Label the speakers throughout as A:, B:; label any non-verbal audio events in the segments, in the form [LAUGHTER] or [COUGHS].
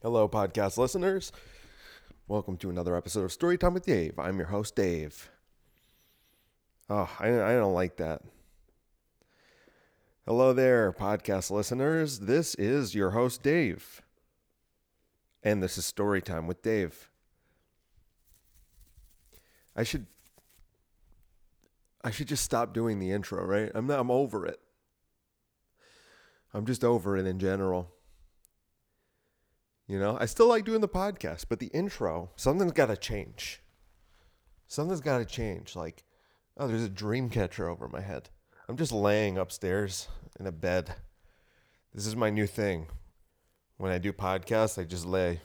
A: Hello, podcast listeners. Welcome to another episode of Storytime with Dave. I'm your host, Dave. Oh, I, I don't like that. Hello there, podcast listeners. This is your host, Dave. And this is Storytime with Dave. I should I should just stop doing the intro, right? I'm not, I'm over it. I'm just over it in general. You know, I still like doing the podcast, but the intro, something's got to change. Something's got to change. Like, oh, there's a dream catcher over my head. I'm just laying upstairs in a bed. This is my new thing. When I do podcasts, I just lay.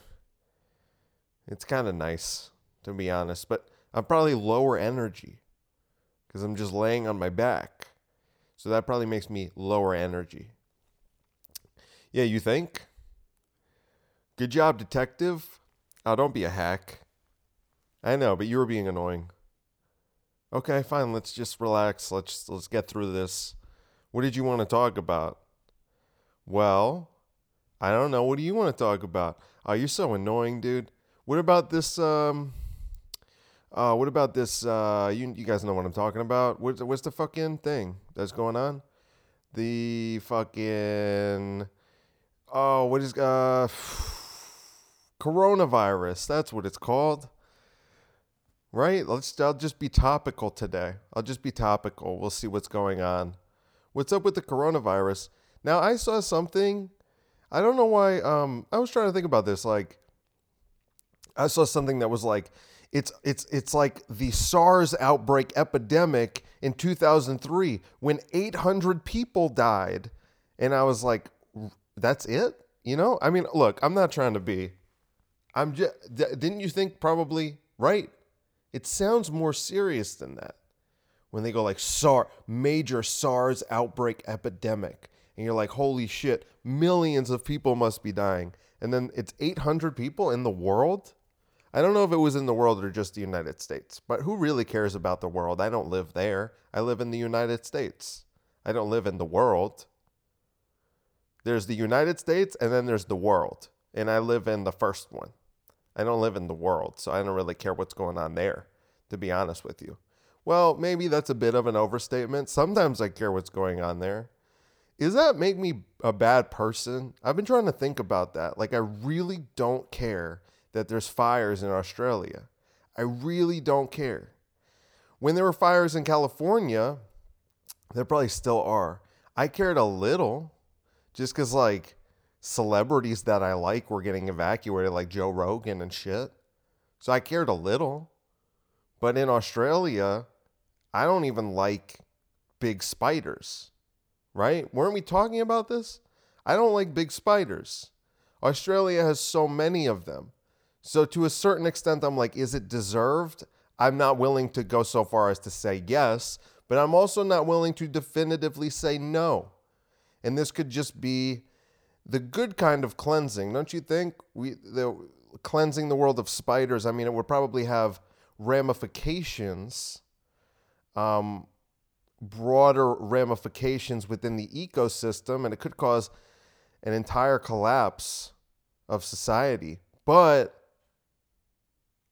A: It's kind of nice, to be honest, but I'm probably lower energy because I'm just laying on my back. So that probably makes me lower energy. Yeah, you think? Good job, detective. Oh, don't be a hack. I know, but you were being annoying. Okay, fine. Let's just relax. Let's let's get through this. What did you want to talk about? Well, I don't know. What do you want to talk about? Oh, you're so annoying, dude. What about this um uh, what about this? Uh, you you guys know what I'm talking about. What's what's the fucking thing that's going on? The fucking oh, what is uh coronavirus? That's what it's called. Right? Let's. I'll just be topical today. I'll just be topical. We'll see what's going on. What's up with the coronavirus? Now I saw something. I don't know why. Um, I was trying to think about this. Like, I saw something that was like it's it's it's like the SARS outbreak epidemic in 2003 when 800 people died and I was like that's it? You know? I mean, look, I'm not trying to be I'm just didn't you think probably right? It sounds more serious than that. When they go like SARS major SARS outbreak epidemic and you're like holy shit, millions of people must be dying. And then it's 800 people in the world? I don't know if it was in the world or just the United States, but who really cares about the world? I don't live there. I live in the United States. I don't live in the world. There's the United States and then there's the world. And I live in the first one. I don't live in the world, so I don't really care what's going on there, to be honest with you. Well, maybe that's a bit of an overstatement. Sometimes I care what's going on there. Does that make me a bad person? I've been trying to think about that. Like, I really don't care that there's fires in Australia. I really don't care. When there were fires in California, there probably still are. I cared a little just because, like, celebrities that I like were getting evacuated, like Joe Rogan and shit. So I cared a little. But in Australia, I don't even like big spiders, right? Weren't we talking about this? I don't like big spiders. Australia has so many of them. So to a certain extent, I'm like, is it deserved? I'm not willing to go so far as to say yes, but I'm also not willing to definitively say no. And this could just be the good kind of cleansing, don't you think? We the cleansing the world of spiders. I mean, it would probably have ramifications, um, broader ramifications within the ecosystem, and it could cause an entire collapse of society. But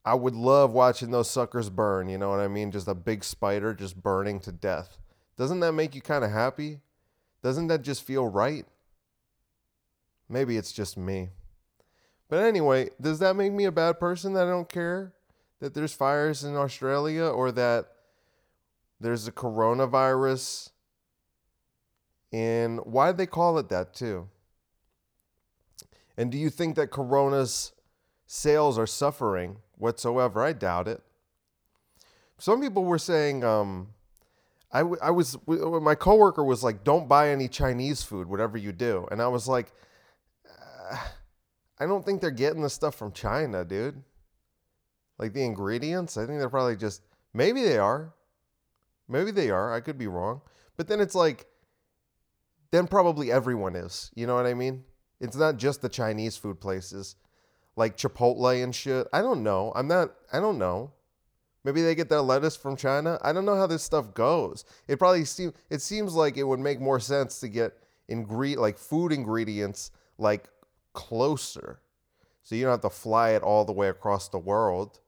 A: I would love watching those suckers burn, you know what I mean? Just a big spider just burning to death. Doesn't that make you kind of happy? Doesn't that just feel right? Maybe it's just me. But anyway, does that make me a bad person that I don't care that there's fires in Australia or that there's a coronavirus? And why do they call it that too? And do you think that corona's sales are suffering whatsoever. I doubt it. Some people were saying, um, I, I was, my coworker was like, don't buy any Chinese food, whatever you do. And I was like, I don't think they're getting the stuff from China, dude. Like the ingredients, I think they're probably just, maybe they are. Maybe they are. I could be wrong. But then it's like, then probably everyone is. You know what I mean? It's not just the Chinese food places like Chipotle and shit. I don't know. I'm not, I don't know. Maybe they get their lettuce from China. I don't know how this stuff goes. It probably seems it seems like it would make more sense to get ingre- like food ingredients like closer So you don't have to fly it all the way across the world.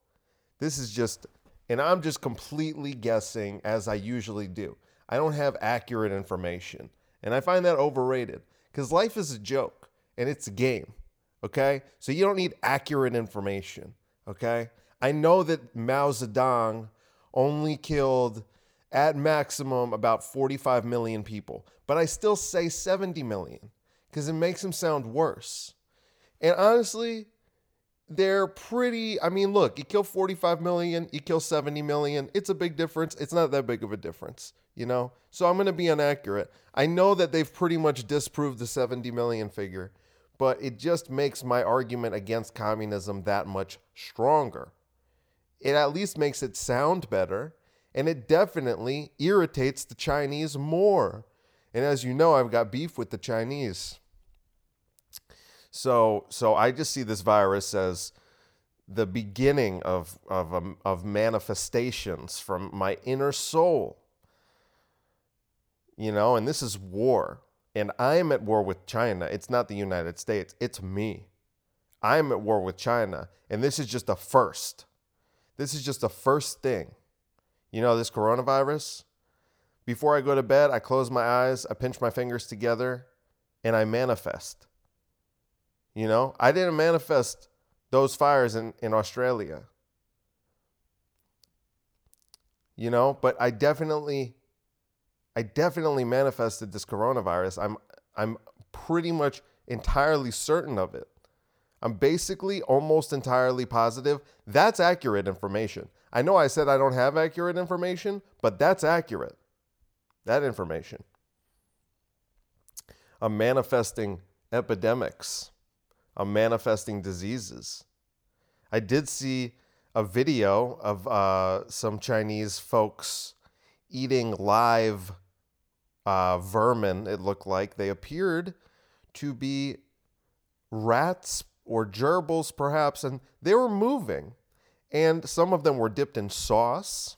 A: This is just, and I'm just completely guessing as I usually do. I don't have accurate information. And I find that overrated because life is a joke and it's a game. Okay. So you don't need accurate information. Okay. I know that Mao Zedong only killed at maximum about 45 million people, but I still say 70 million because it makes them sound worse. And honestly, they're pretty. I mean, look, you kill 45 million, you kill 70 million. It's a big difference. It's not that big of a difference, you know? So I'm going to be inaccurate. I know that they've pretty much disproved the 70 million figure, but it just makes my argument against communism that much stronger. It at least makes it sound better, and it definitely irritates the Chinese more. And as you know, I've got beef with the Chinese. So so I just see this virus as the beginning of of um, of manifestations from my inner soul. You know, and this is war. And I'm at war with China. It's not the United States. It's me. I'm at war with China, and this is just the first. This is just the first thing. You know, this coronavirus, before I go to bed, I close my eyes, I pinch my fingers together, and I manifest. You know, I didn't manifest those fires in, in Australia. You know, but I definitely I definitely manifested this coronavirus. I'm I'm pretty much entirely certain of it. I'm basically almost entirely positive that's accurate information. I know I said I don't have accurate information, but that's accurate. That information. I'm manifesting epidemics. I'm manifesting diseases. I did see a video of uh, some Chinese folks eating live uh, vermin, it looked like. They appeared to be rats or gerbils, perhaps, and they were moving. And some of them were dipped in sauce.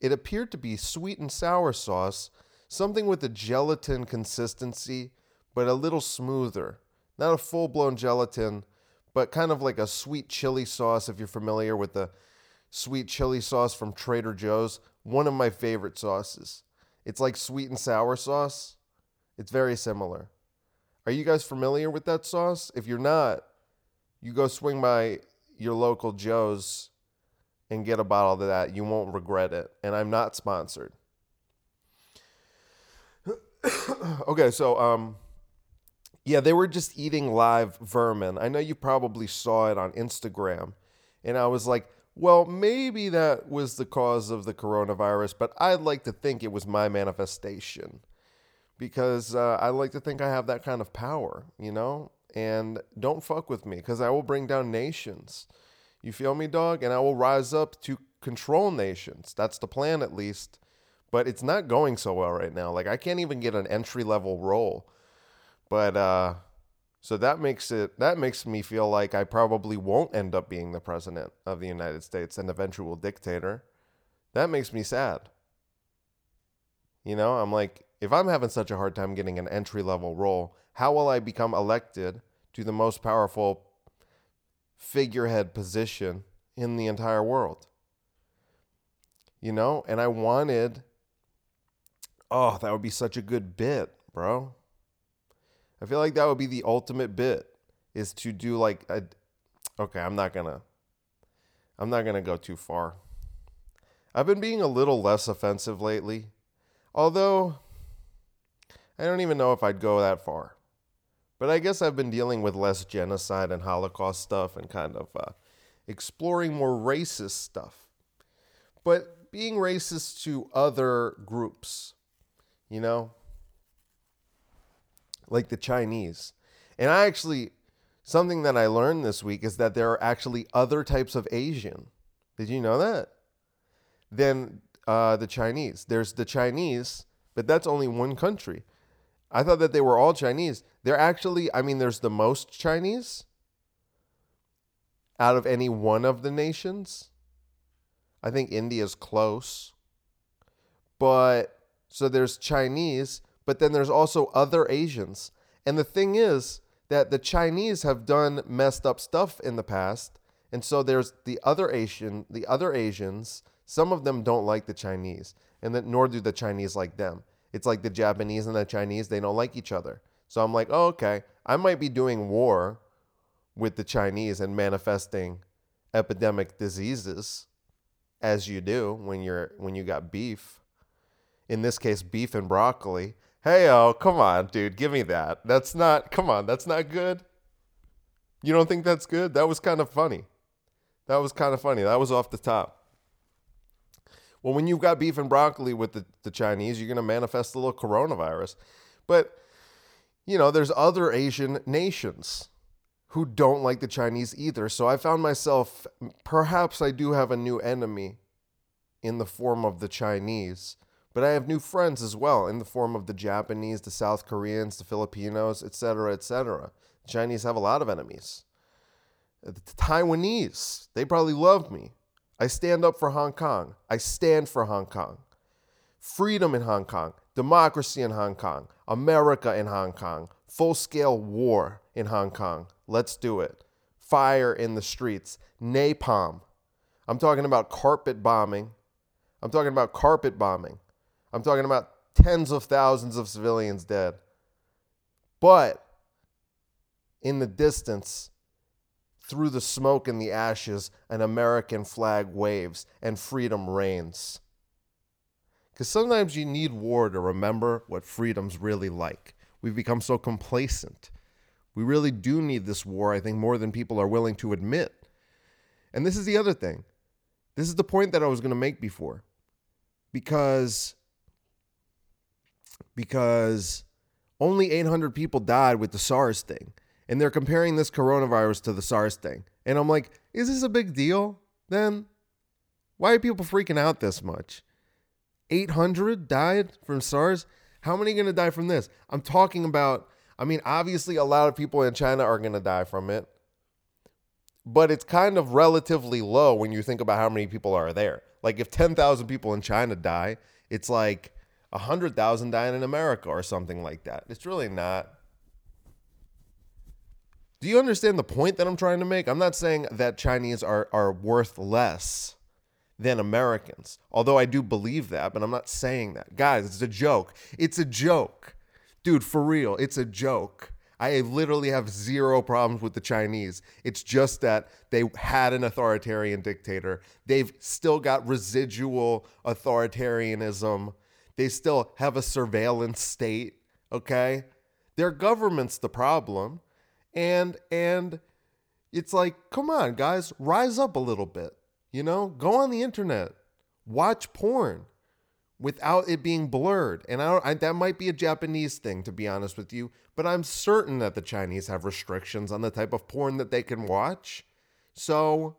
A: It appeared to be sweet and sour sauce, something with a gelatin consistency, but a little smoother not a full blown gelatin, but kind of like a sweet chili sauce. If you're familiar with the sweet chili sauce from Trader Joe's, one of my favorite sauces. It's like sweet and sour sauce. It's very similar. Are you guys familiar with that sauce? If you're not, you go swing by your local Joe's and get a bottle of that. You won't regret it. And I'm not sponsored. [COUGHS] okay, so um yeah, they were just eating live vermin. I know you probably saw it on Instagram. And I was like, well, maybe that was the cause of the coronavirus, but I'd like to think it was my manifestation because uh, I like to think I have that kind of power, you know? And don't fuck with me because I will bring down nations. You feel me, dog? And I will rise up to control nations. That's the plan, at least. But it's not going so well right now. Like, I can't even get an entry level role but uh, so that makes it that makes me feel like I probably won't end up being the president of the United States and eventual dictator. That makes me sad. You know, I'm like, if I'm having such a hard time getting an entry level role, how will I become elected to the most powerful figurehead position in the entire world? You know, and I wanted, oh, that would be such a good bit, bro. I feel like that would be the ultimate bit is to do like a okay, I'm not to I'm not to go too far. I've been being a little less offensive lately. Although I don't even know if I'd go that far. But I guess I've been dealing with less genocide and Holocaust stuff and kind of uh, exploring more racist stuff. But being racist to other groups, you know, like the Chinese. And I actually, something that I learned this week is that there are actually other types of Asian. Did you know that? Than uh, the Chinese. There's the Chinese, but that's only one country. I thought that they were all Chinese. They're actually, I mean, there's the most Chinese out of any one of the nations. I think India's close. But so there's Chinese, but then there's also other Asians. And the thing is, that the Chinese have done messed up stuff in the past. And so there's the other Asian, the other Asians, some of them don't like the Chinese, and that nor do the Chinese like them. It's like the Japanese and the Chinese, they don't like each other. So I'm like, oh, okay, I might be doing war with the Chinese and manifesting epidemic diseases as you do when you're when you got beef. In this case, beef and broccoli. Hey, oh, come on, dude, give me that. That's not, come on, that's not good. You don't think that's good? That was kind of funny. That was kind of funny. That was off the top. Well, when you've got beef and broccoli with the, the Chinese, you're going to manifest a little coronavirus. But, you know, there's other Asian nations who don't like the Chinese either. So I found myself, perhaps I do have a new enemy in the form of the Chinese, but I have new friends as well in the form of the Japanese, the South Koreans, the Filipinos, etc., etc. The Chinese have a lot of enemies. Uh, the Taiwanese, they probably love me. I stand up for Hong Kong. I stand for Hong Kong. Freedom in Hong Kong, democracy in Hong Kong, America in Hong Kong, full scale war in Hong Kong. Let's do it. Fire in the streets, napalm. I'm talking about carpet bombing. I'm talking about carpet bombing. I'm talking about tens of thousands of civilians dead. But in the distance, through the smoke and the ashes, an American flag waves and freedom reigns. Because sometimes you need war to remember what freedom's really like. We've become so complacent. We really do need this war, I think, more than people are willing to admit. And this is the other thing. This is the point that I was going to make before. Because because only 800 people died with the SARS thing. And they're comparing this coronavirus to the SARS thing. And I'm like, is this a big deal then? Why are people freaking out this much? 800 died from SARS? How many are going to die from this? I'm talking about, I mean, obviously, a lot of people in China are going to die from it, but it's kind of relatively low when you think about how many people are there. Like, if 10,000 people in China die, it's like 100,000 dying in America or something like that. It's really not. Do you understand the point that I'm trying to make? I'm not saying that Chinese are, are worth less than Americans, although I do believe that, but I'm not saying that. Guys, it's a joke. It's a joke. Dude, for real, it's a joke. I literally have zero problems with the Chinese. It's just that they had an authoritarian dictator. They've still got residual authoritarianism they still have a surveillance state, okay? Their government's the problem. And and it's like, come on, guys, rise up a little bit. You know, go on the internet, watch porn without it being blurred. And I, I, that might be a Japanese thing, to be honest with you, but I'm certain that the Chinese have restrictions on the type of porn that they can watch. So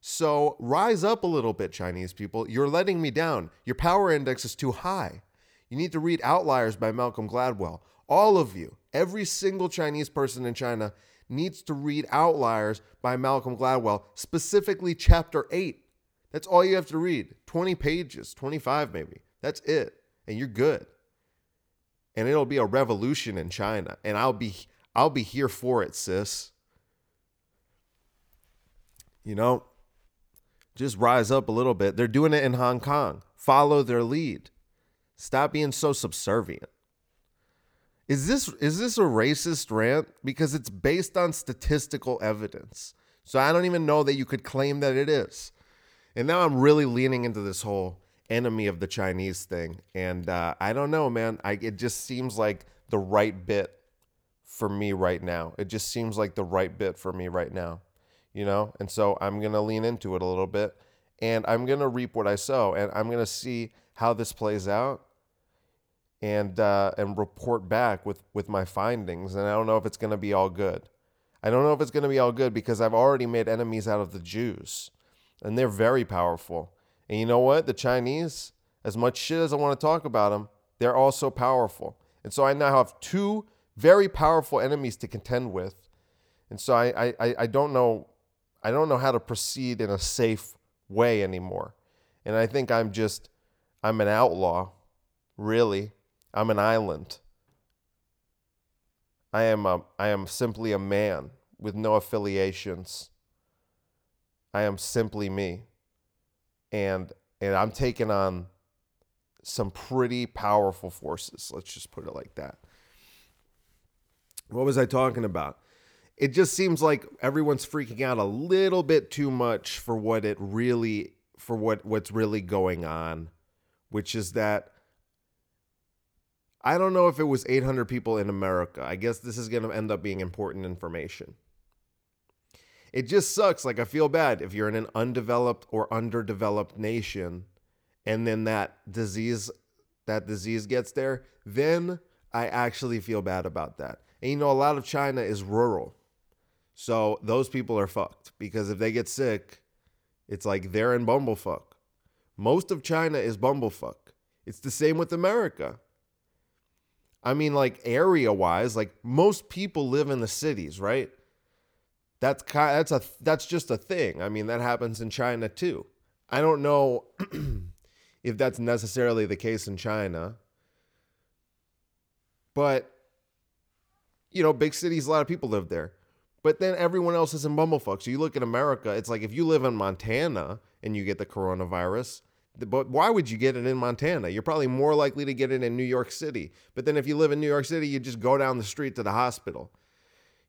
A: so rise up a little bit, Chinese people. You're letting me down. Your power index is too high. You need to read Outliers by Malcolm Gladwell. All of you, every single Chinese person in China needs to read Outliers by Malcolm Gladwell, specifically chapter 8. That's all you have to read 20 pages, 25 maybe. That's it. And you're good. And it'll be a revolution in China. And I'll be I'll be here for it, sis. You know, just rise up a little bit. They're doing it in Hong Kong. Follow their lead. Stop being so subservient. Is this is this a racist rant because it's based on statistical evidence. So I don't even know that you could claim that it is. And now I'm really leaning into this whole enemy of the Chinese thing and uh, I don't know, man. I it just seems like the right bit for me right now. It just seems like the right bit for me right now you know? And so I'm going to lean into it a little bit and I'm going to reap what I sow and I'm going to see how this plays out and uh, and report back with with my findings and I don't know if it's going to be all good. I don't know if it's going to be all good because I've already made enemies out of the Jews and they're very powerful. And you know what? The Chinese, as much shit as I want to talk about them, they're also powerful. And so I now have two very powerful enemies to contend with. And so I I, I don't know I don't know how to proceed in a safe way anymore. And I think I'm just, I'm an outlaw, really. I'm an island. I am a I am simply a man with no affiliations. I am simply me. And and I'm taking on some pretty powerful forces. Let's just put it like that. What was I talking about? It just seems like everyone's freaking out a little bit too much for what it really for what what's really going on, which is that I don't know if it was 800 people in America. I guess this is going to end up being important information. It just sucks. Like, I feel bad if you're in an undeveloped or underdeveloped nation and then that disease that disease gets there, then I actually feel bad about that. And you know, a lot of China is rural. So those people are fucked because if they get sick, it's like they're in bumblefuck. Most of China is bumblefuck. It's the same with America. I mean, like area wise, like most people live in the cities, right? That's kind that's a that's just a thing. I mean, that happens in China too. I don't know [CLEARS THROAT] if that's necessarily the case in China. But you know, big cities, a lot of people live there. But then everyone else is in bumblefuck. So you look at America, it's like if you live in Montana and you get the coronavirus, but why would you get it in Montana? You're probably more likely to get it in New York City. But then if you live in New York City, you just go down the street to the hospital,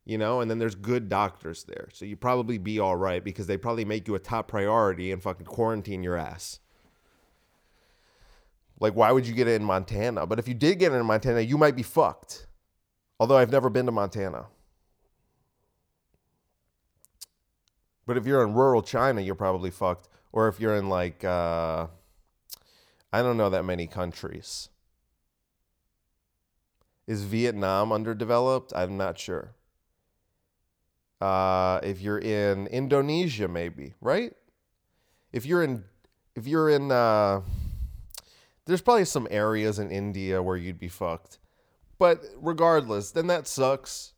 A: you know, and then there's good doctors there. So you probably be all right because they probably make you a top priority and fucking quarantine your ass. Like, why would you get it in Montana? But if you did get it in Montana, you might be fucked. Although I've never been to Montana. But if you're in rural China, you're probably fucked. Or if you're in like, uh, I don't know that many countries. Is Vietnam underdeveloped? I'm not sure. Uh, if you're in Indonesia, maybe right. If you're in, if you're in, uh, there's probably some areas in India where you'd be fucked. But regardless, then that sucks.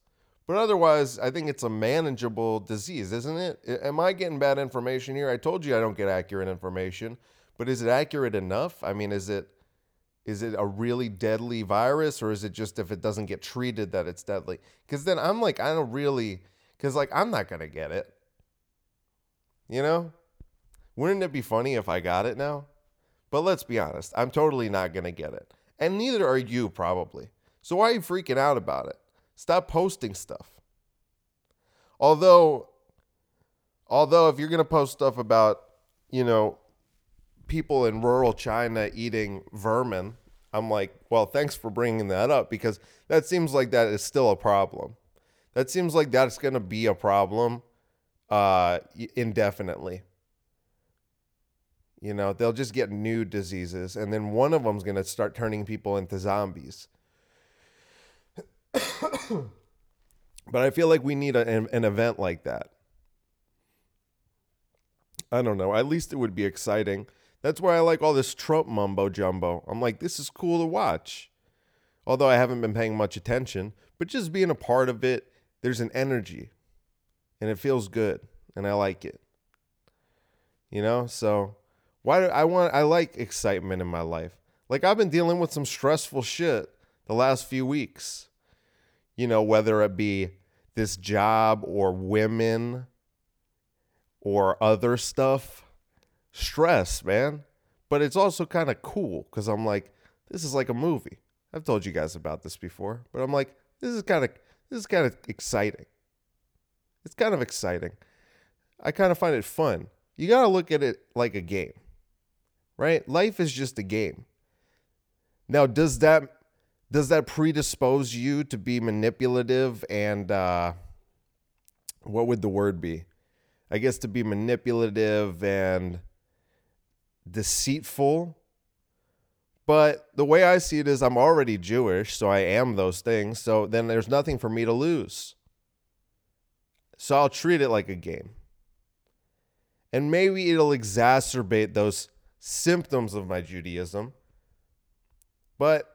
A: But otherwise, I think it's a manageable disease, isn't it? Am I getting bad information here? I told you I don't get accurate information. But is it accurate enough? I mean, is it is it a really deadly virus or is it just if it doesn't get treated that it's deadly? Cuz then I'm like I don't really cuz like I'm not going to get it. You know? Wouldn't it be funny if I got it now? But let's be honest, I'm totally not going to get it. And neither are you probably. So why are you freaking out about it? Stop posting stuff. Although although if you're going to post stuff about, you know, people in rural China eating vermin, I'm like, well, thanks for bringing that up because that seems like that is still a problem. That seems like that's going to be a problem uh, indefinitely. You know, they'll just get new diseases, and then one of them's going to start turning people into zombies. [COUGHS] but I feel like we need a, an, an event like that. I don't know. At least it would be exciting. That's why I like all this Trump mumbo jumbo. I'm like, this is cool to watch. Although I haven't been paying much attention, but just being a part of it, there's an energy and it feels good and I like it. You know? So why do I want I like excitement in my life. Like I've been dealing with some stressful shit the last few weeks. You know, whether it be this job or women or other stuff stress, man. But it's also kind of cool because I'm like, this is like a movie. I've told you guys about this before, but I'm like, this is kind of this is kind of exciting. It's kind of exciting. I kind of find it fun. You got to look at it like a game. Right? Life is just a game. Now, does that does that predispose you to be manipulative and uh what would the word be? I guess to be manipulative and deceitful. But the way I see it is, I'm already Jewish, so I am those things. So then there's nothing for me to lose. So I'll treat it like a game. And maybe it'll exacerbate those symptoms of my Judaism. But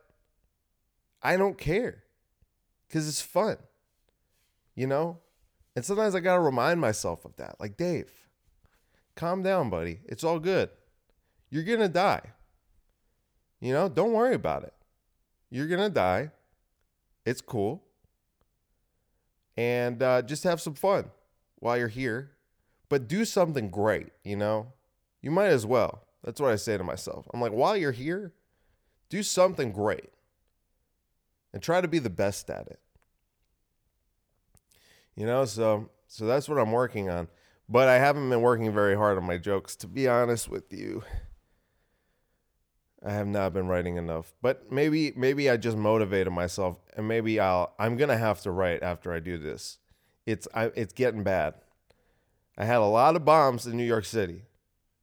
A: I don't care because it's fun, you know? And sometimes I got to remind myself of that. Like, Dave, calm down, buddy. It's all good. You're going to die. You know, don't worry about it. You're going to die. It's cool. and uh, just have some fun while you're here. But do something great, you know? You might as well. That's what I say to myself. I'm like, while you're here, do something great and try to be the best at it. You know, so so that's what I'm working on. But I haven't been working very hard on my jokes to be honest with you. I have not been writing enough. But maybe maybe I just motivated myself and maybe I'll I'm going to have to write after I do this. It's I, it's getting bad. I had a lot of bombs in New York City.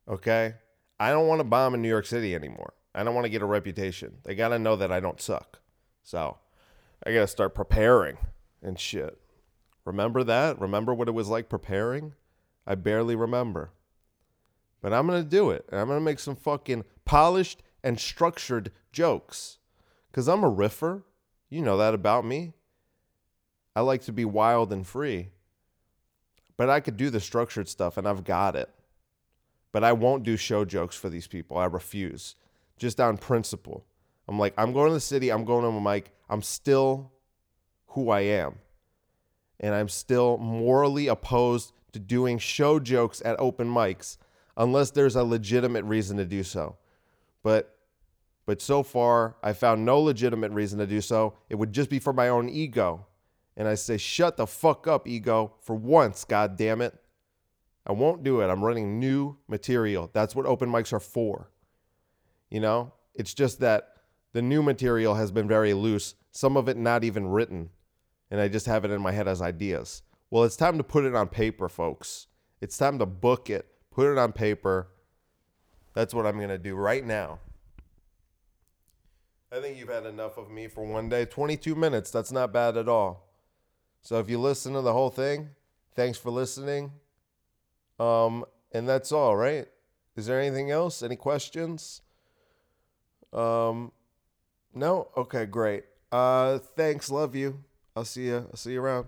A: Okay? I don't want to bomb in New York City anymore. I don't want to get a reputation. They got to know that I don't suck. So, I got to start preparing and shit. Remember that? Remember what it was like preparing? I barely remember. But I'm to do it. And I'm to make some fucking polished and structured jokes. Because I'm a riffer. You know that about me. I like to be wild and free. But I could do the structured stuff and I've got it. But I won't do show jokes for these people. I refuse. Just on principle. I'm like, I'm going to the city. I'm going to a mic. I'm still who I am. And I'm still morally opposed to doing show jokes at open mics unless there's a legitimate reason to do so. But but so far I found no legitimate reason to do so. It would just be for my own ego. And I say, shut the fuck up, ego, for once, god damn it. I won't do it. I'm running new material. That's what open mics are for. You know, it's just that the new material has been very loose, some of it not even written, and I just have it in my head as ideas. Well, it's time to put it on paper, folks. It's time to book it, put it on paper. That's what I'm going to do right now. I think you've had enough of me for one day. 22 minutes, that's not bad at all. So if you listen to the whole thing, thanks for listening. Um, and that's all, right? Is there anything else? Any questions? Um, no? Okay, great. Uh, thanks. Love you. I'll see you. I'll see you around.